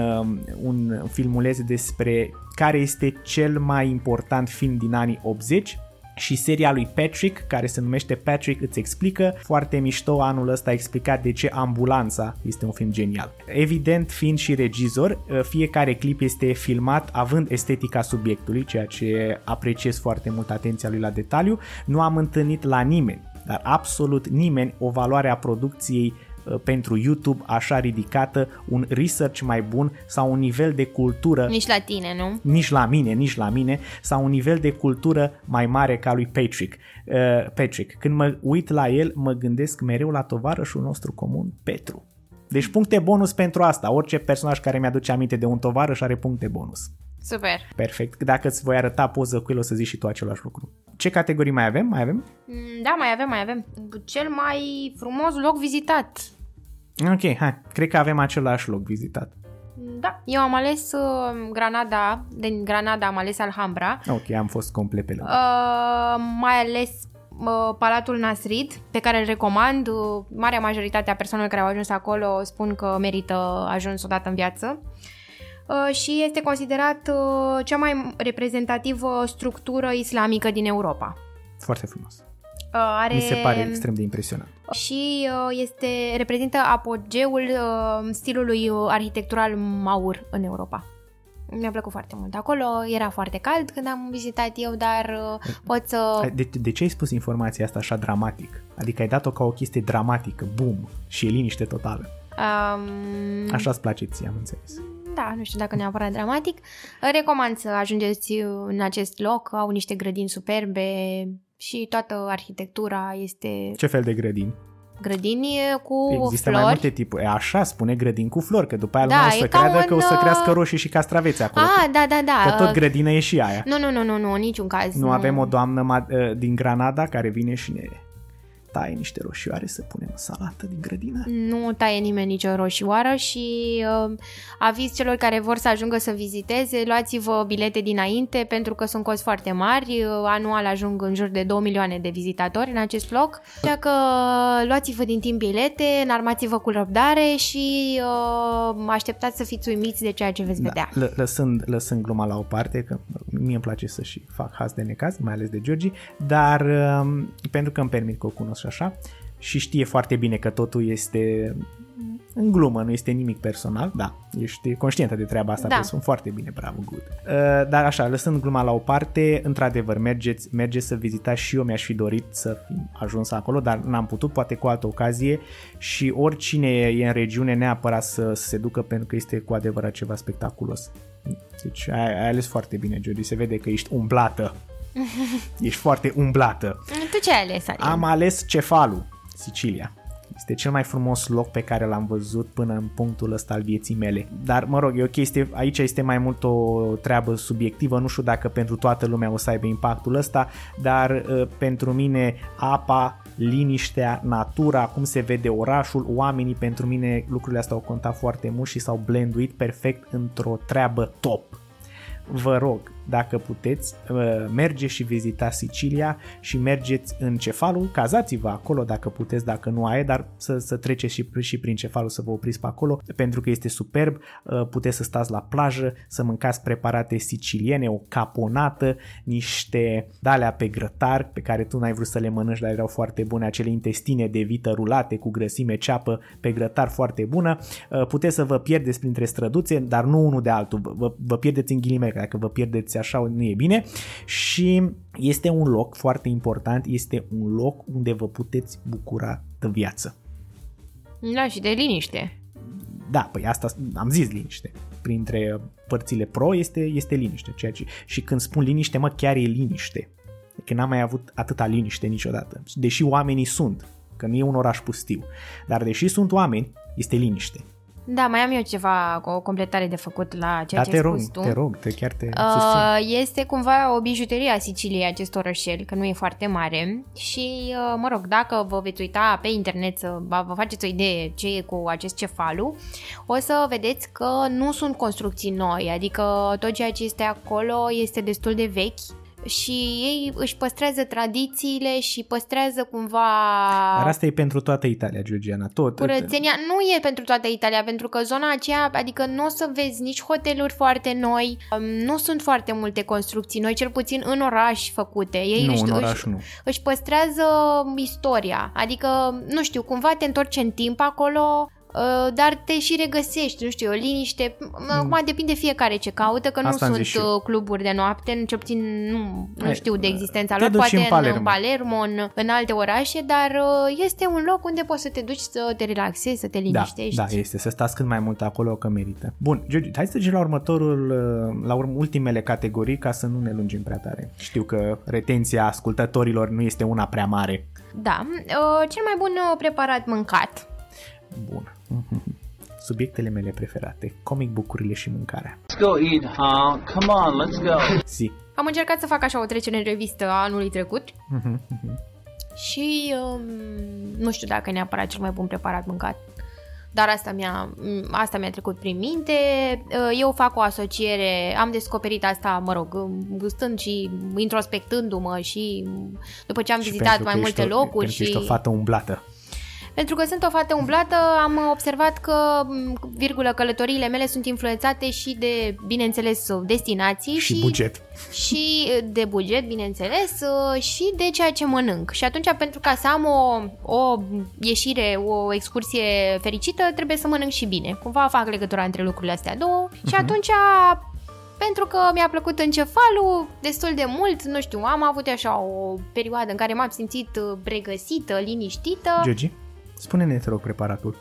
un filmuleț despre care este cel mai important film din anii 80, și seria lui Patrick, care se numește Patrick îți explică, foarte mișto anul ăsta a explicat de ce Ambulanța este un film genial. Evident, fiind și regizor, fiecare clip este filmat având estetica subiectului, ceea ce apreciez foarte mult atenția lui la detaliu. Nu am întâlnit la nimeni, dar absolut nimeni, o valoare a producției pentru YouTube așa ridicată, un research mai bun sau un nivel de cultură Nici la tine, nu? Nici la mine, nici la mine sau un nivel de cultură mai mare ca lui Patrick. Uh, Patrick, când mă uit la el, mă gândesc mereu la tovarășul nostru comun, Petru. Deci puncte bonus pentru asta. Orice personaj care mi-aduce aminte de un tovarăș are puncte bonus. Super. Perfect. Dacă îți voi arăta poză cu el, o să zici și tu același lucru. Ce categorii mai avem? Mai avem? Da, mai avem, mai avem. Cel mai frumos loc vizitat. Ok, hai. Cred că avem același loc vizitat. Da, eu am ales uh, Granada, din Granada am ales Alhambra. Ok, am fost complet pe loc. Uh, mai ales uh, Palatul Nasrid, pe care îl recomand. Uh, Marea majoritate a persoanelor care au ajuns acolo spun că merită ajuns odată în viață. Uh, și este considerat uh, cea mai reprezentativă structură islamică din Europa. Foarte frumos. Uh, Are... Mi se pare extrem de impresionant. și uh, este reprezintă apogeul uh, stilului uh, arhitectural maur în Europa. Mi-a plăcut foarte mult. Acolo era foarte cald când am vizitat eu, dar uh, pot să... De, de ce ai spus informația asta așa dramatic? Adică ai dat-o ca o chestie dramatică, boom, și e liniște totală. Um, Așa îți place ție, am înțeles. Da, nu știu dacă neapărat dramatic. Recomand să ajungeți în acest loc. Au niște grădini superbe și toată arhitectura este Ce fel de grădini? grădini cu Există flori. mai multe tipuri. E așa, spune grădini cu flori, că după aia Da, lumea o e să ca creadă un, că o să uh, crească roșii și castraveți acolo. Ah, da, da, da. Că tot grădină e și aia. Nu, nu, nu, nu, nu, în niciun caz. Nu avem o doamnă ma- uh, din Granada care vine și ne taie niște roșioare să punem în salată din grădină? Nu taie nimeni nicio roșioară și uh, aviz celor care vor să ajungă să viziteze, luați-vă bilete dinainte pentru că sunt cozi foarte mari. Uh, anual ajung în jur de 2 milioane de vizitatori în acest loc. Așa că luați-vă din timp bilete, înarmați-vă cu răbdare și uh, așteptați să fiți uimiți de ceea ce veți vedea. Lă- lăsând, lăsând gluma la o parte, că mie îmi place să și fac haz de necaz, mai ales de Georgi, dar um, pentru că îmi permit că o cunosc și așa și știe foarte bine că totul este în glumă, nu este nimic personal, da, ești conștientă de treaba asta, Da. da. sunt foarte bine, bravo, good. Uh, dar așa, lăsând gluma la o parte, într-adevăr, mergeți, mergeți să vizitați și eu mi-aș fi dorit să fi ajuns acolo, dar n-am putut, poate cu altă ocazie și oricine e în regiune neapărat să, să se ducă pentru că este cu adevărat ceva spectaculos. Deci ai, ai ales foarte bine, Jody, se vede că ești umblată, ești foarte umblată. Tu ce ai ales, Alin? Am ales Cefalu, Sicilia. Este cel mai frumos loc pe care l-am văzut până în punctul ăsta al vieții mele. Dar, mă rog, e o chestie, aici este mai mult o treabă subiectivă, nu știu dacă pentru toată lumea o să aibă impactul ăsta, dar uh, pentru mine apa, liniștea, natura, cum se vede orașul, oamenii, pentru mine lucrurile astea au contat foarte mult și s-au blenduit perfect într-o treabă top vă rog, dacă puteți, uh, mergeți și vizitați Sicilia și mergeți în Cefalu, cazați-vă acolo dacă puteți, dacă nu ai, dar să, să treceți și, și prin Cefalu să vă opriți pe acolo, pentru că este superb, uh, puteți să stați la plajă, să mâncați preparate siciliene, o caponată, niște dalea pe grătar, pe care tu n-ai vrut să le mănânci, dar erau foarte bune, acele intestine de vită rulate cu grăsime ceapă pe grătar foarte bună, Uh, puteți să vă pierdeți printre străduțe, dar nu unul de altul, vă, vă pierdeți în ghilimele, că dacă vă pierdeți așa nu e bine și este un loc foarte important, este un loc unde vă puteți bucura de viață. Da, și de liniște. Da, păi asta am zis liniște. Printre părțile pro este, este liniște. Ceea ce, și când spun liniște, mă, chiar e liniște. Că n-am mai avut atâta liniște niciodată. Deși oamenii sunt, că nu e un oraș pustiu. Dar deși sunt oameni, este liniște. Da, mai am eu ceva, o completare de făcut la ceea da, ce te ai rog, spus tu. te rog, te chiar te susțin. Uh, este cumva o bijuterie a Siciliei acest orășel, că nu e foarte mare și, uh, mă rog, dacă vă veți uita pe internet să vă vă faceți o idee ce e cu acest cefalu, o să vedeți că nu sunt construcții noi, adică tot ceea ce este acolo este destul de vechi și ei își păstrează tradițiile și păstrează cumva Dar asta e pentru toată Italia, Georgiana. Tot. Curățenia nu e pentru toată Italia, pentru că zona aceea, adică nu o să vezi nici hoteluri foarte noi, um, nu sunt foarte multe construcții noi, cel puțin în oraș făcute. Ei Nu, își, în oraș își, nu. își păstrează istoria, adică, nu știu, cumva te întorci în timp acolo, uh, dar te și regăsești, nu știu, o liniște. Acum depinde fiecare ce caută, că nu Mm. Asta am sunt zis și eu. uh, cluburi de noapte, cel puțin nu, nu Hai, știu de existența te lor, duci poate în în Palermo. Palermo, în, în alte orașe, dar uh, este un loc unde poți să te duci să te relaxezi, să te Da, liniștești. da, este. Să stați cât mai mult acolo că merită. Bun, George, hai să trecem la următorul, uh, la urm- ultimele categorii ca să nu ne lungim prea tare. Știu că retenția ascultătorilor nu este una prea mare. Da, uh, cel mai bun uh, preparat mâncat. Bun. Subiectele mele preferate, comic bucurile și mâncarea. Let's go eat, huh? Come on, let's go. Si. Am încercat să fac așa o trecere în revistă a anului trecut Mhm, mhm. și um, nu știu dacă e neapărat cel mai bun preparat mâncat. Dar asta mi-a, m, asta mi-a trecut prin minte. Uh, Eu fac o asociere, am descoperit asta, mă rog, um, stând și introspectându-mă și um, după ce am Și vizitat pentru mai că multe ești o, locuri pentru că și... ești o fată umblată. Pentru că sunt o fată umblată, am observat că, m, virgulă, călătoriile mele sunt influențate și de, bineînțeles, destinații Și buget. și de buget, bineînțeles, uh, și de ceea ce mănânc. Și atunci, pentru ca să am o, o ieșire, o excursie fericită, trebuie să mănânc și bine. Cumva fac legătura între lucrurile astea două și Mhm. atunci pentru că mi-a plăcut încefalul destul de mult, nu știu, am avut așa o perioadă în care m-am simțit uh, regăsită, liniștită. Georgi, spune-ne, te rog, preparatul.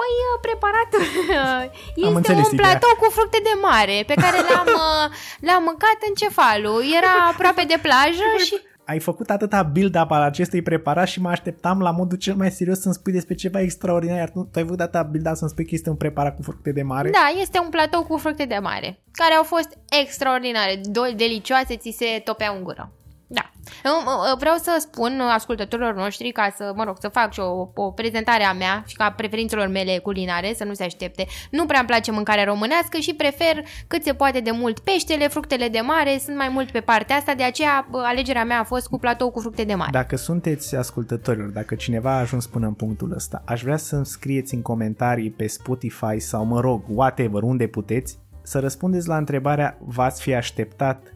Păi, uh, preparatul este înțeles un ideea. platou cu fructe de mare pe care l-am, uh, l-am mâncat în cefalul. Era aproape de plajă și... Ai făcut atâta build-up al acestui preparat și mă așteptam la modul cel mai serios să-mi spui despre ceva extraordinar, iar tu, tu ai făcut atâta build-up să-mi spui că este un preparat cu fructe de mare? Da, este un platou cu fructe de mare, care au fost extraordinare, do- delicioase, ți se topeau în gură. Da. Îm- Vreau să spun ascultătorilor noștri ca să, mă rog, să fac și o, o prezentare a mea și ca preferințelor mele culinare, să nu se aștepte. Nu prea îmi place mâncarea românească și prefer cât se poate de mult peștele, fructele de mare, sunt mai mult pe partea asta, de aceea bă, alegerea mea a fost cu platou cu fructe de mare. Dacă sunteți ascultătorilor, dacă cineva a ajuns până în punctul ăsta, aș vrea să-mi scrieți în comentarii pe Spotify sau, mă rog, whatever, unde puteți, să răspundeți la întrebarea v-ați fi așteptat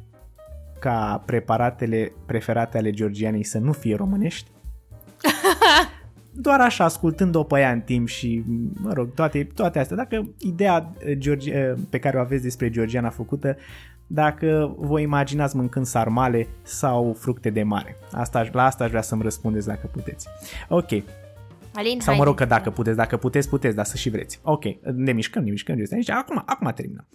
ca preparatele preferate ale Georgianei să nu fie românești? Doar așa, ascultând-o pe ea în timp și, mă rog, toate, toate astea. Dacă ideea eh, Georgi, eh, pe care o aveți despre Georgiana făcută, dacă vă imaginați mâncând sarmale sau fructe de mare. Asta, aș- la asta aș vrea să-mi răspundeți dacă puteți. Ok. Alin, Sau hai. mă rog că dacă puteți, dacă puteți, puteți, dar să și vreți. Ok, ne mișcăm, ne mișcăm. Deci, acum, acum terminăm.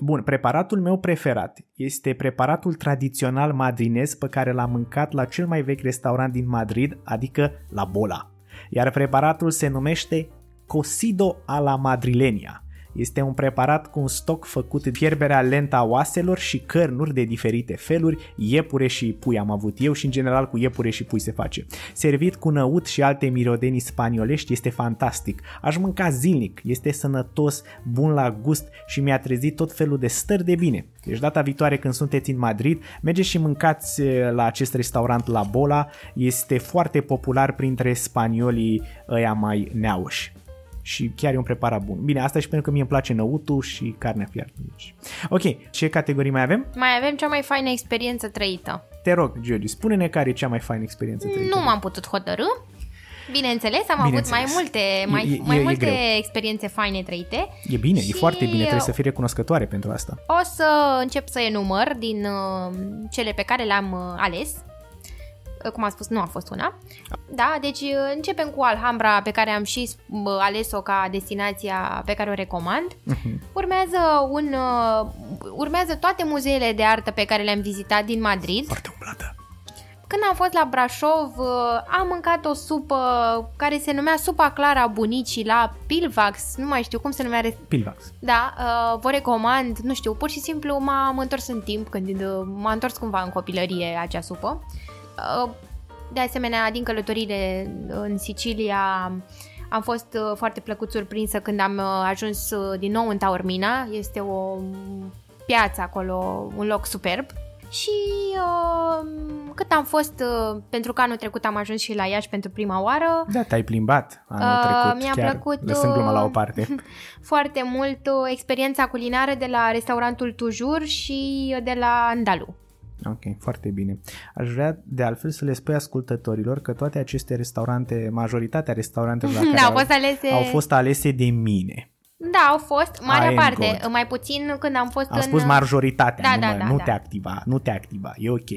Bun, preparatul meu preferat este preparatul tradițional madrinez pe care l-am mâncat la cel mai vechi restaurant din Madrid, adică la Bola. Iar preparatul se numește Cocido a la Madrilenia. Este un preparat cu un stoc făcut din fierberea lentă a oaselor și cărnuri de diferite feluri, iepure și pui am avut eu și în general cu iepure și pui se face. Servit cu năut și alte mirodenii spaniolești este fantastic. Aș mânca zilnic, este sănătos, bun la gust și mi-a trezit tot felul de stări de bine. Deci data viitoare când sunteți în Madrid, mergeți și mâncați eh, la acest restaurant La Bola, este foarte popular printre spaniolii ăia mai neauși și chiar e un preparat bun. Bine, asta și pentru că mie îmi place năutul și carnea fiartă. Deci. Ok, ce categorii mai avem? Mai avem cea mai faină experiență trăită. Te rog, George, spune-ne care e cea mai faină experiență trăită. Nu m-am putut hotărâ. Bineînțeles, am avut mai Bineînțeles. multe, E- mai, e- mai e multe greu. experiențe faine trăite. E bine, e Și- foarte bine, trebuie să fii recunoscătoare pentru asta. O să încep să enumăr din uh, cele pe care le-am uh, ales. Uh, Cum am spus, nu a fost una. Da, deci uh, începem cu Alhambra pe care am și uh, ales-o ca destinația pe care o recomand. Urmează un uh, urmează toate muzeele de artă pe care le-am vizitat din Madrid. Foarte umblată. Când am fost la Brașov, uh, am mâncat o supă care se numea supa Clara bunicii la Pilvax, nu mai știu cum se numea. re- Pilvax. Da, uh, vă recomand, nu știu, pur și simplu m-am întors în timp, când uh, m-a întors cumva în copilărie acea supă. Uh, De asemenea, din călătorile în Sicilia am fost uh, foarte plăcut surprinsă când am uh, ajuns uh, din nou în Taormina. Este o piață acolo, un loc superb. Și uh, cât am fost, uh, pentru că anul trecut am ajuns și la Iași pentru prima oară, Da, te-ai plimbat anul Uh, trecut, mi-a chiar, plăcut, lăsând gluma la o uh, parte. foarte mult uh, experiența culinară de la restaurantul Tujur și de la Andalu. Ok, foarte bine. Aș vrea de altfel să le spui ascultătorilor că toate aceste restaurante, majoritatea restaurantelor la Da, care au fost alese- au fost alese de mine. Da, au fost, marea I am parte, God. mai puțin când am fost Am în... spus majoritatea, Da, nu, da, mă, da, nu da. te activa, nu te activa, e ok.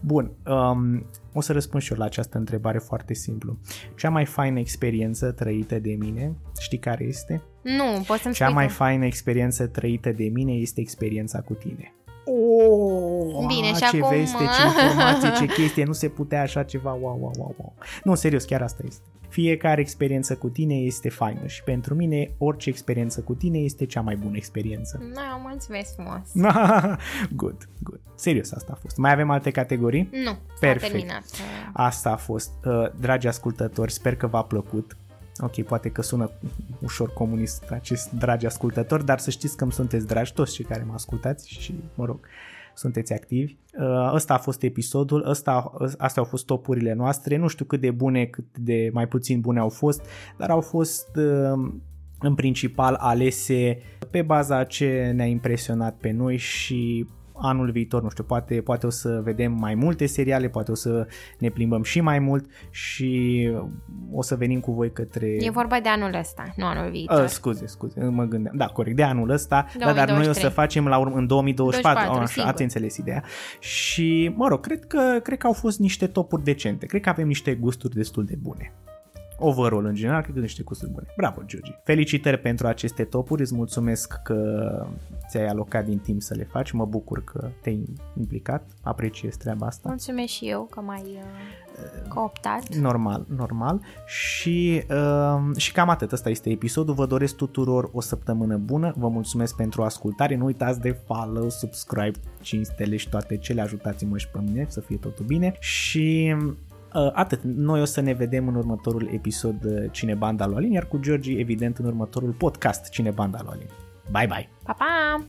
Bun, um, o să răspund și eu la această întrebare foarte simplu. Cea mai faină experiență trăită de mine, știi care este? Nu, poți să-mi Cea spui mai tu. faină experiență trăită de mine este experiența cu tine. Oh, Bine, și ce acum- veste, ce informație, ce chestie, nu se putea așa ceva, wow, wow, wow, wow. Nu, serios, chiar asta este. Fiecare experiență cu tine este faină și pentru mine orice experiență cu tine este cea mai bună experiență. Da, mulțumesc frumos. good, good. Serios, asta a fost. Mai avem alte categorii? Nu, s-a Perfect. terminat. Asta a fost. Uh, Dragi ascultători, sper că v-a plăcut. Ok, poate că sună ușor comunist acest dragi ascultători, dar să știți că îmi sunteți dragi toți cei care mă ascultați și, mă rog, sunteți activi. Uh, ăsta a fost episodul, ăsta, astea au fost topurile noastre, nu știu cât de bune, cât de mai puțin bune au fost, dar au fost uh, în principal alese pe baza ce ne-a impresionat pe noi și anul viitor, nu știu, poate, poate o să vedem mai multe seriale, poate o să ne plimbăm și mai mult și o să venim cu voi către... E vorba de anul ăsta, nu anul viitor. Uh, scuze, scuze, mă gândeam. Da, corect, de anul ăsta, da, dar noi o să facem la urmă în 2024, 24, oh, ați înțeles ideea. Și, mă rog, cred că, cred că au fost niște topuri decente. Cred că avem niște gusturi destul de bune overall în general, cred că niște costuri bune. Bravo, Georgi! Felicitări pentru aceste topuri, îți mulțumesc că ți-ai alocat din timp să le faci, mă bucur că te-ai implicat, apreciez treaba asta. Mulțumesc și eu că m-ai uh, cooptat. Normal, normal. Și, uh, și cam atât, ăsta este episodul, vă doresc tuturor o săptămână bună, vă mulțumesc pentru ascultare, nu uitați de follow, subscribe, 5 stele și toate cele, ajutați-mă și pe mine să fie totul bine și Uh, atât. Noi o să ne vedem în următorul episod uh, Cine Banda lui Alin, iar cu Georgi, evident, în următorul podcast Cine Banda lui Alin. Bye, bye! Pa, pa!